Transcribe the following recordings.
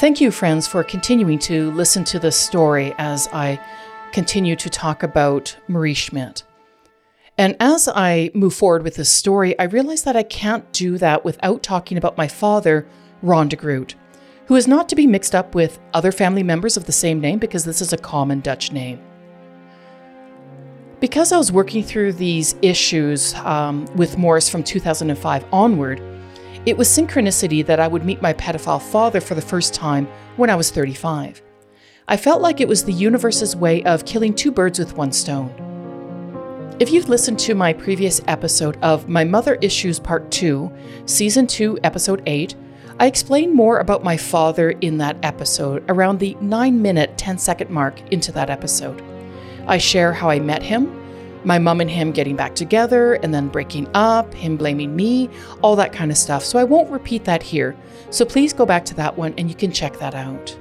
Thank you, friends, for continuing to listen to this story as I continue to talk about Maurice Schmidt. And as I move forward with this story, I realize that I can't do that without talking about my father, Ron de Groot, who is not to be mixed up with other family members of the same name because this is a common Dutch name. Because I was working through these issues um, with Maurice from 2005 onward, it was synchronicity that I would meet my pedophile father for the first time when I was 35. I felt like it was the universe's way of killing two birds with one stone. If you've listened to my previous episode of My Mother Issues Part 2, Season 2, Episode 8, I explain more about my father in that episode around the 9 minute 10 second mark into that episode. I share how I met him, my mom and him getting back together and then breaking up, him blaming me, all that kind of stuff. So I won't repeat that here. So please go back to that one and you can check that out.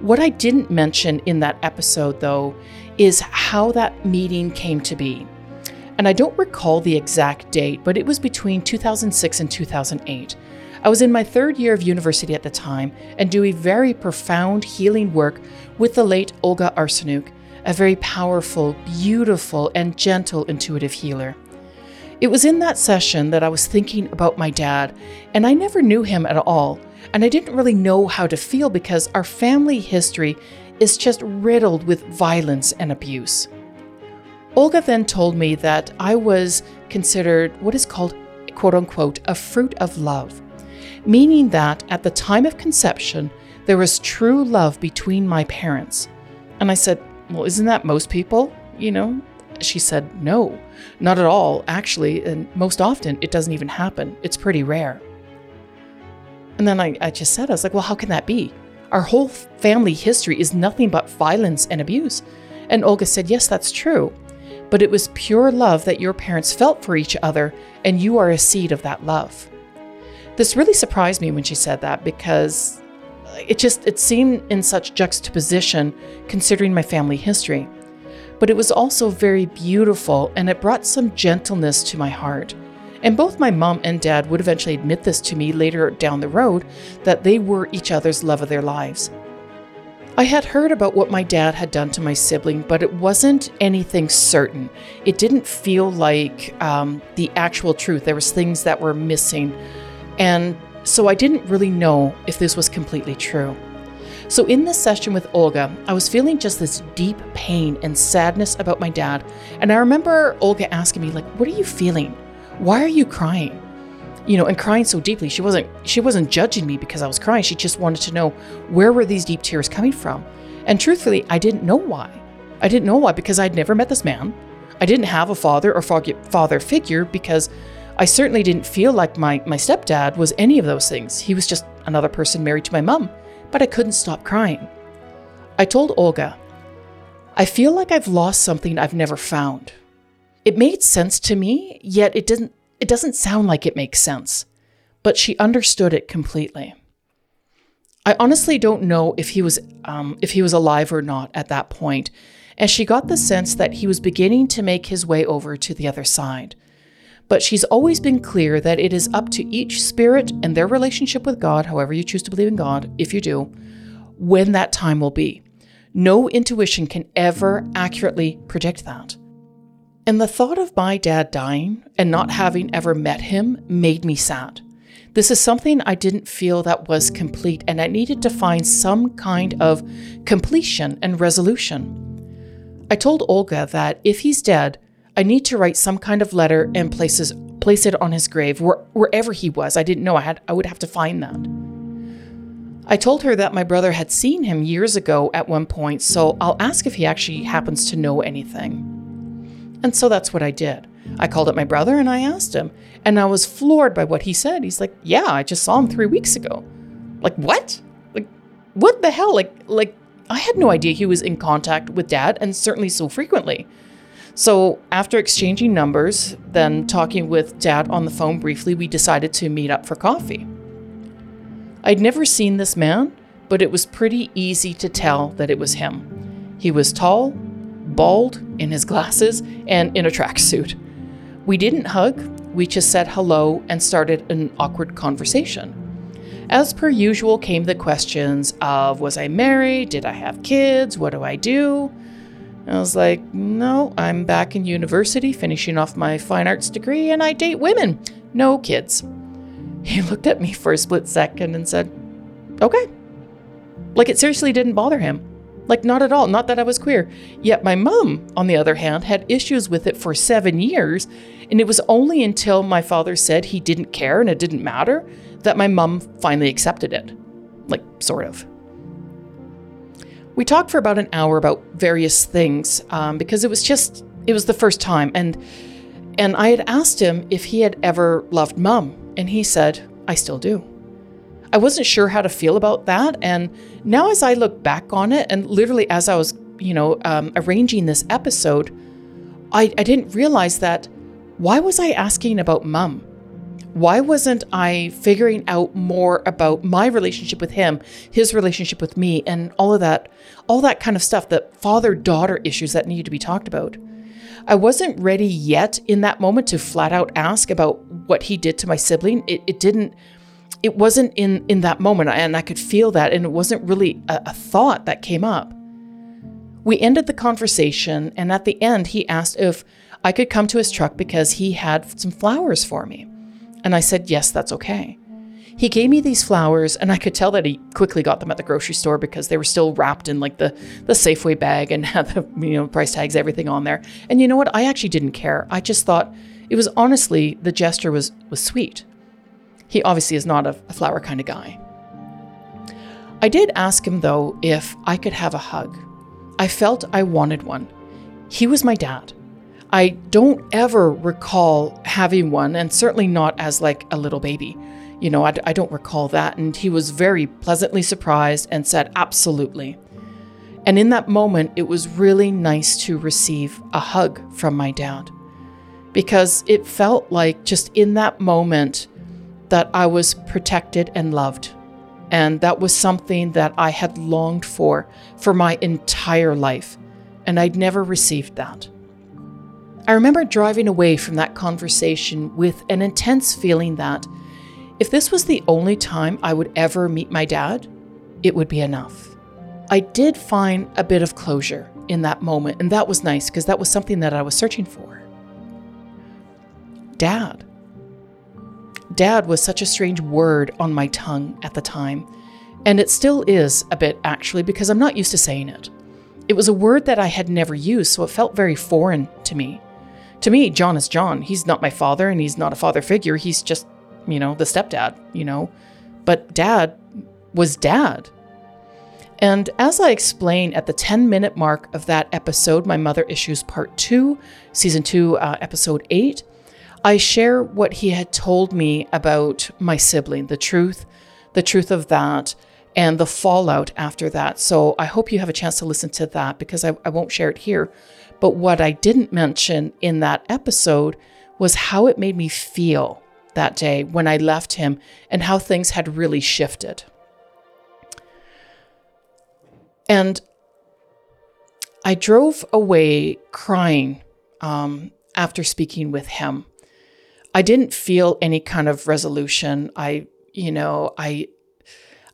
What I didn't mention in that episode, though, is how that meeting came to be. And I don't recall the exact date, but it was between 2006 and 2008. I was in my third year of university at the time and doing very profound healing work with the late Olga Arsenuk a very powerful, beautiful, and gentle intuitive healer. It was in that session that I was thinking about my dad, and I never knew him at all, and I didn't really know how to feel because our family history is just riddled with violence and abuse. Olga then told me that I was considered what is called, quote unquote, a fruit of love, meaning that at the time of conception, there was true love between my parents. And I said, well, isn't that most people? You know? She said, No, not at all, actually. And most often, it doesn't even happen. It's pretty rare. And then I, I just said, I was like, Well, how can that be? Our whole family history is nothing but violence and abuse. And Olga said, Yes, that's true. But it was pure love that your parents felt for each other, and you are a seed of that love. This really surprised me when she said that because it just it seemed in such juxtaposition considering my family history. But it was also very beautiful and it brought some gentleness to my heart. And both my mom and dad would eventually admit this to me later down the road that they were each other's love of their lives. I had heard about what my dad had done to my sibling, but it wasn't anything certain. It didn't feel like um, the actual truth. There was things that were missing, and so I didn't really know if this was completely true. So, in this session with Olga, I was feeling just this deep pain and sadness about my dad. And I remember Olga asking me, like, what are you feeling? Why are you crying? You know, and crying so deeply. She wasn't she wasn't judging me because I was crying. She just wanted to know where were these deep tears coming from. And truthfully, I didn't know why. I didn't know why because I'd never met this man. I didn't have a father or father figure because I certainly didn't feel like my, my stepdad was any of those things. He was just another person married to my mom, but I couldn't stop crying. I told Olga, I feel like I've lost something I've never found. It made sense to me, yet it didn't it doesn't sound like it makes sense. But she understood it completely. I honestly don't know if he was um, if he was alive or not at that point, and she got the sense that he was beginning to make his way over to the other side but she's always been clear that it is up to each spirit and their relationship with God, however you choose to believe in God, if you do, when that time will be. No intuition can ever accurately predict that. And the thought of my dad dying and not having ever met him made me sad. This is something I didn't feel that was complete, and I needed to find some kind of completion and resolution. I told Olga that if he's dead, I need to write some kind of letter and places place it on his grave where, wherever he was. I didn't know I had I would have to find that. I told her that my brother had seen him years ago at one point, so I'll ask if he actually happens to know anything. And so that's what I did. I called up my brother and I asked him, and I was floored by what he said. He's like, "Yeah, I just saw him 3 weeks ago." Like, "What?" Like, "What the hell?" Like like I had no idea he was in contact with dad and certainly so frequently. So, after exchanging numbers, then talking with dad on the phone briefly, we decided to meet up for coffee. I'd never seen this man, but it was pretty easy to tell that it was him. He was tall, bald, in his glasses, and in a tracksuit. We didn't hug, we just said hello and started an awkward conversation. As per usual, came the questions of Was I married? Did I have kids? What do I do? I was like, No, I'm back in university finishing off my fine arts degree and I date women. No kids. He looked at me for a split second and said, Okay. Like it seriously didn't bother him. Like, not at all. Not that I was queer. Yet my mom, on the other hand, had issues with it for seven years. And it was only until my father said he didn't care and it didn't matter that my mom finally accepted it. Like, sort of. We talked for about an hour about various things um, because it was just, it was the first time. And, and I had asked him if he had ever loved mom. And he said, I still do. I wasn't sure how to feel about that. And now, as I look back on it, and literally as I was, you know, um, arranging this episode, I, I didn't realize that why was I asking about mom? Why wasn't I figuring out more about my relationship with him, his relationship with me, and all of that, all that kind of stuff, the father daughter issues that need to be talked about? I wasn't ready yet in that moment to flat out ask about what he did to my sibling. It, it didn't it wasn't in in that moment and i could feel that and it wasn't really a, a, thought that came up we ended the conversation and at the end he asked if i could come to his truck because he had some flowers for me and i said yes that's okay he gave me these flowers and i could tell that he quickly got them at the grocery store because they were still wrapped in like the the safeway bag and had the you know price tags everything on there and you know what i actually didn't care i just thought it was honestly the gesture was was sweet he obviously is not a, a flower kind of guy. I did ask him, though, if I could have a hug. I felt I wanted one. He was my dad. I don't ever recall having one, and certainly not as like a little baby. You know, I, I don't recall that. And he was very pleasantly surprised and said, Absolutely. And in that moment, it was really nice to receive a hug from my dad because it felt like just in that moment, that I was protected and loved. And that was something that I had longed for for my entire life. And I'd never received that. I remember driving away from that conversation with an intense feeling that if this was the only time I would ever meet my dad, it would be enough. I did find a bit of closure in that moment, and that was nice because that was something that I was searching for. Dad. Dad was such a strange word on my tongue at the time, and it still is a bit actually because I'm not used to saying it. It was a word that I had never used, so it felt very foreign to me. To me, John is John. He's not my father and he's not a father figure. He's just, you know, the stepdad, you know. But dad was dad. And as I explain at the 10 minute mark of that episode, My Mother Issues Part 2, Season 2, uh, Episode 8, I share what he had told me about my sibling, the truth, the truth of that, and the fallout after that. So I hope you have a chance to listen to that because I, I won't share it here. But what I didn't mention in that episode was how it made me feel that day when I left him and how things had really shifted. And I drove away crying um, after speaking with him. I didn't feel any kind of resolution. I, you know, I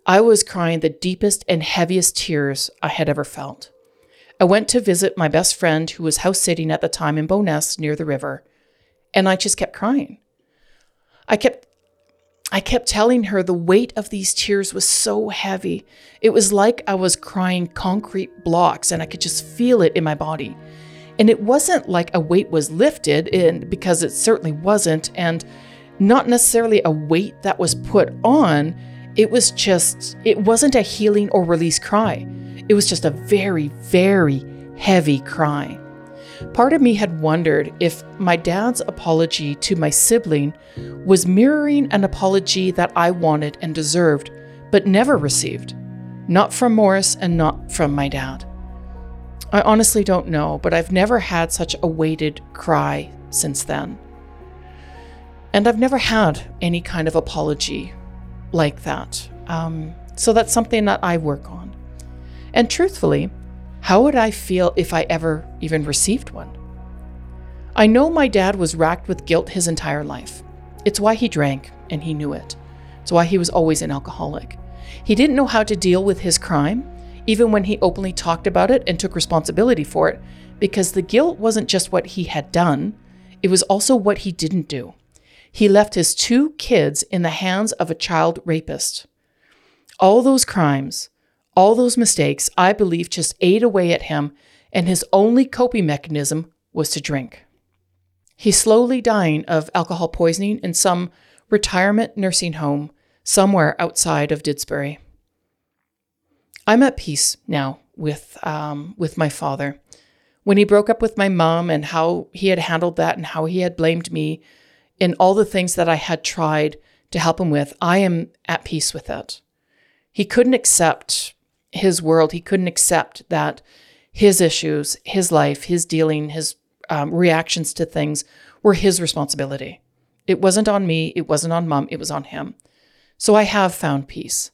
I was crying the deepest and heaviest tears I had ever felt. I went to visit my best friend who was house sitting at the time in Bowness near the river, and I just kept crying. I kept I kept telling her the weight of these tears was so heavy. It was like I was crying concrete blocks and I could just feel it in my body. And it wasn't like a weight was lifted, and because it certainly wasn't, and not necessarily a weight that was put on. It was just, it wasn't a healing or release cry. It was just a very, very heavy cry. Part of me had wondered if my dad's apology to my sibling was mirroring an apology that I wanted and deserved, but never received. Not from Maurice and not from my dad. I honestly don't know, but I've never had such a weighted cry since then. And I've never had any kind of apology like that. Um, so that's something that I work on. And truthfully, how would I feel if I ever even received one? I know my dad was racked with guilt his entire life. It's why he drank, and he knew it. It's why he was always an alcoholic. He didn't know how to deal with his crime, even when he openly talked about it and took responsibility for it, because the guilt wasn't just what he had done, it was also what he didn't do. He left his two kids in the hands of a child rapist. All those crimes, all those mistakes, I believe, just ate away at him, and his only coping mechanism was to drink. He's slowly dying of alcohol poisoning in some retirement nursing home somewhere outside of Didsbury. I'm at peace now with um, with my father. When he broke up with my mom and how he had handled that and how he had blamed me in all the things that I had tried to help him with, I am at peace with it. He couldn't accept his world. He couldn't accept that his issues, his life, his dealing, his um, reactions to things were his responsibility. It wasn't on me. It wasn't on mom. It was on him. So I have found peace.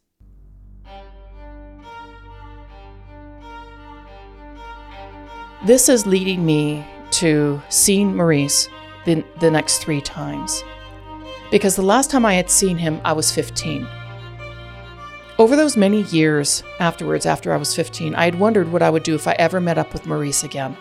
This is leading me to seeing Maurice the, the next three times. Because the last time I had seen him, I was 15. Over those many years afterwards, after I was 15, I had wondered what I would do if I ever met up with Maurice again.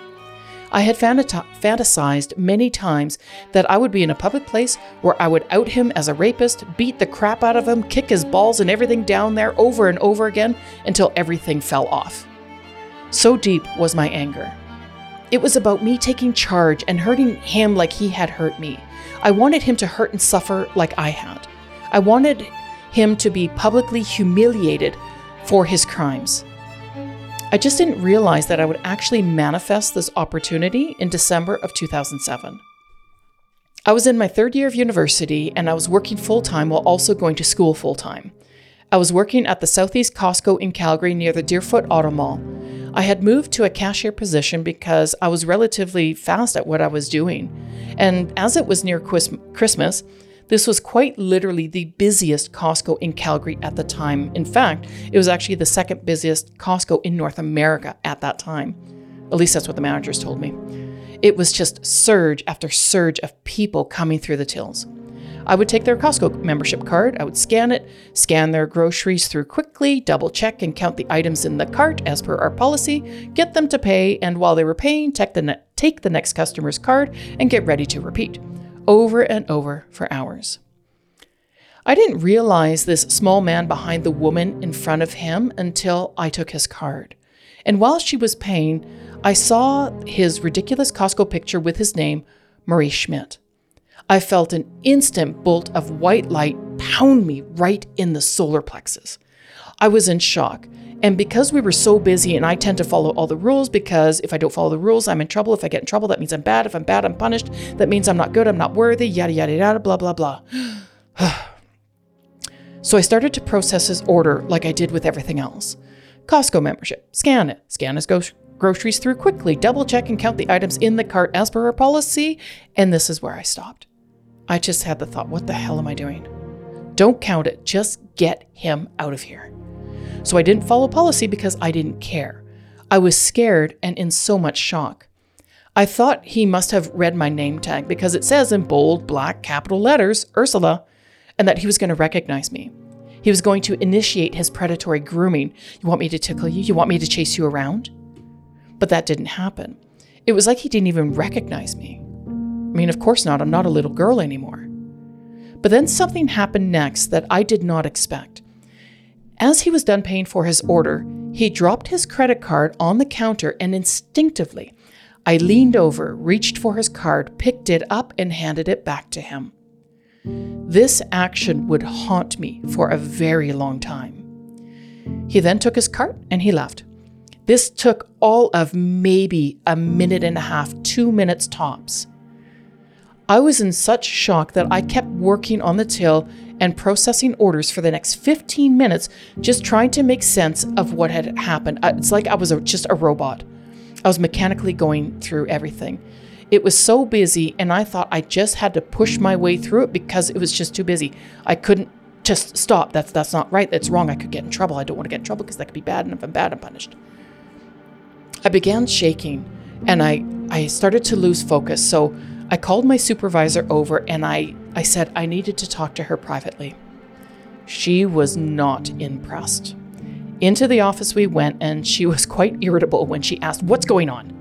I had fantasized many times that I would be in a public place where I would out him as a rapist, beat the crap out of him, kick his balls and everything down there over and over again until everything fell off. So deep was my anger. It was about me taking charge and hurting him like he had hurt me. I wanted him to hurt and suffer like I had. I wanted him to be publicly humiliated for his crimes. I just didn't realize that I would actually manifest this opportunity in December of 2007. I was in my third year of university and I was working full time while also going to school full time. I was working at the Southeast Costco in Calgary near the Deerfoot Auto Mall. I had moved to a cashier position because I was relatively fast at what I was doing. And as it was near Christmas, this was quite literally the busiest Costco in Calgary at the time. In fact, it was actually the second busiest Costco in North America at that time. At least that's what the managers told me. It was just surge after surge of people coming through the tills. I would take their Costco membership card, I would scan it, scan their groceries through quickly, double check and count the items in the cart as per our policy, get them to pay, and while they were paying, take the, ne- take the next customer's card and get ready to repeat over and over for hours. I didn't realize this small man behind the woman in front of him until I took his card. And while she was paying, I saw his ridiculous Costco picture with his name, Maurice Schmidt. I felt an instant bolt of white light pound me right in the solar plexus. I was in shock and because we were so busy, and I tend to follow all the rules because if I don't follow the rules, I'm in trouble. If I get in trouble, that means I'm bad. If I'm bad, I'm punished. That means I'm not good. I'm not worthy. Yada, yada, yada, blah, blah, blah. so I started to process his order like I did with everything else Costco membership, scan it, scan his groceries through quickly, double check and count the items in the cart as per our policy. And this is where I stopped. I just had the thought, what the hell am I doing? Don't count it, just get him out of here. So I didn't follow policy because I didn't care. I was scared and in so much shock. I thought he must have read my name tag because it says in bold, black, capital letters, Ursula, and that he was going to recognize me. He was going to initiate his predatory grooming. You want me to tickle you? You want me to chase you around? But that didn't happen. It was like he didn't even recognize me. I mean, of course not. I'm not a little girl anymore. But then something happened next that I did not expect. As he was done paying for his order, he dropped his credit card on the counter and instinctively, I leaned over, reached for his card, picked it up, and handed it back to him. This action would haunt me for a very long time. He then took his cart and he left. This took all of maybe a minute and a half, two minutes tops. I was in such shock that I kept working on the till and processing orders for the next 15 minutes, just trying to make sense of what had happened. It's like I was a, just a robot. I was mechanically going through everything. It was so busy, and I thought I just had to push my way through it because it was just too busy. I couldn't just stop. That's that's not right. That's wrong. I could get in trouble. I don't want to get in trouble because that could be bad, and if I'm bad, I'm punished. I began shaking, and I I started to lose focus. So I called my supervisor over and I, I said I needed to talk to her privately. She was not impressed. Into the office we went, and she was quite irritable when she asked, What's going on?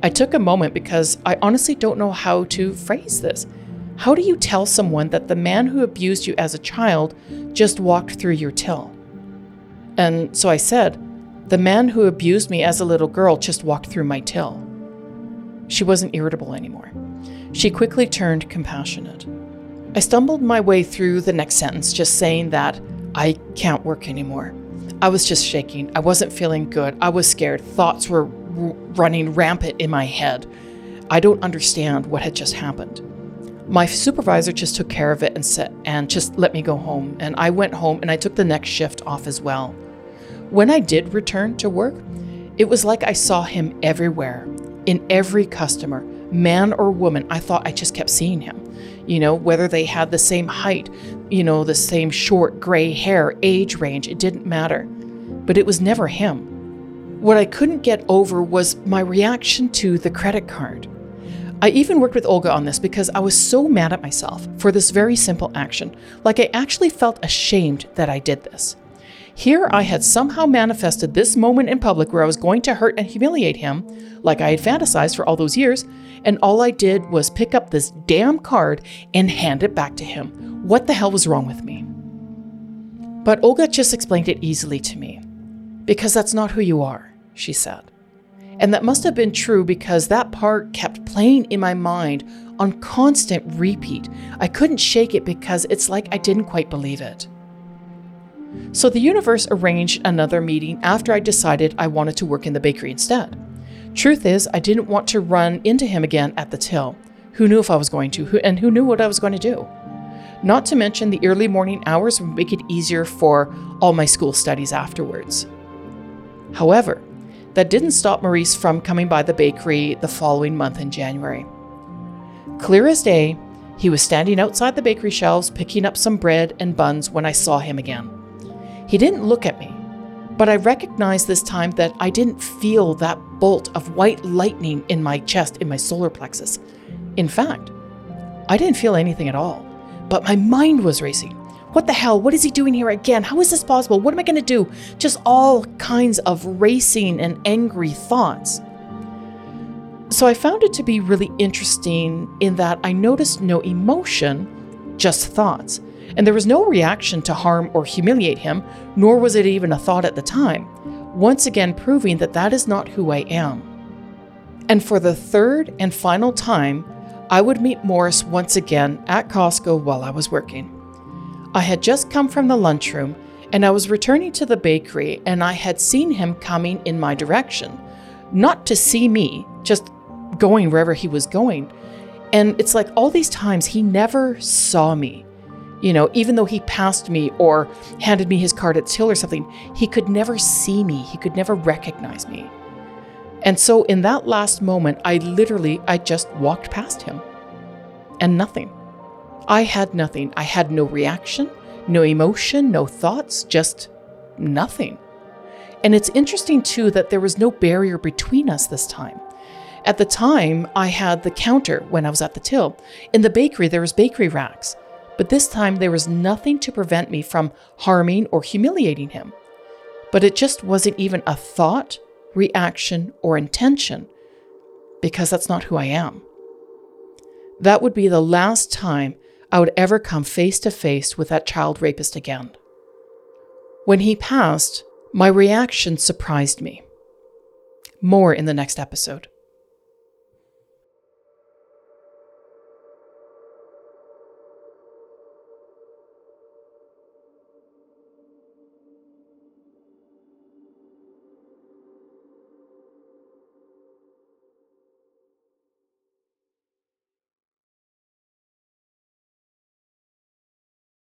I took a moment because I honestly don't know how to phrase this. How do you tell someone that the man who abused you as a child just walked through your till? And so I said, The man who abused me as a little girl just walked through my till. She wasn't irritable anymore. She quickly turned compassionate. I stumbled my way through the next sentence, just saying that I can't work anymore. I was just shaking. I wasn't feeling good. I was scared. Thoughts were r- running rampant in my head. I don't understand what had just happened. My supervisor just took care of it and said, and just let me go home. And I went home and I took the next shift off as well. When I did return to work, it was like I saw him everywhere, in every customer, man or woman. I thought I just kept seeing him you know, whether they had the same height, you know, the same short gray hair, age range, it didn't matter. But it was never him. What I couldn't get over was my reaction to the credit card. I even worked with Olga on this because I was so mad at myself for this very simple action. Like I actually felt ashamed that I did this. Here I had somehow manifested this moment in public where I was going to hurt and humiliate him, like I had fantasized for all those years, and all I did was pick up this damn card and hand it back to him. What the hell was wrong with me? But Olga just explained it easily to me. Because that's not who you are, she said. And that must have been true because that part kept playing in my mind on constant repeat. I couldn't shake it because it's like I didn't quite believe it. So the universe arranged another meeting after I decided I wanted to work in the bakery instead. Truth is, I didn't want to run into him again at the till. Who knew if I was going to, who, and who knew what I was going to do? Not to mention, the early morning hours would make it easier for all my school studies afterwards. However, that didn't stop Maurice from coming by the bakery the following month in January. Clear as day, he was standing outside the bakery shelves picking up some bread and buns when I saw him again. He didn't look at me, but I recognized this time that I didn't feel that bolt of white lightning in my chest, in my solar plexus. In fact, I didn't feel anything at all, but my mind was racing. What the hell? What is he doing here again? How is this possible? What am I going to do? Just all kinds of racing and angry thoughts. So I found it to be really interesting in that I noticed no emotion, just thoughts and there was no reaction to harm or humiliate him, nor was it even a thought at the time, once again proving that that is not who I am. And for the third and final time, I would meet Maurice once again at Costco while I was working. I had just come from the lunchroom and I was returning to the bakery and I had seen him coming in my direction. Not to see me, just going wherever he was going. And it's like all these times he never saw me. You know, even though he passed me or handed me his card at till or something, he could never see me. He could never recognize me. And so in that last moment, I literally, I just walked past him and nothing. I had nothing. I had no reaction, no emotion, no thoughts, just nothing. And it's interesting too that there was no barrier between us this time. At the time, I had the counter when I was at the till. In the bakery, there was bakery racks but this time there was nothing to prevent me from harming or humiliating him. But it just wasn't even a thought, reaction, or intention, because that's not who I am. That would be the last time I would ever come face to face with that child rapist again. When he passed, my reaction surprised me. More in the next episode.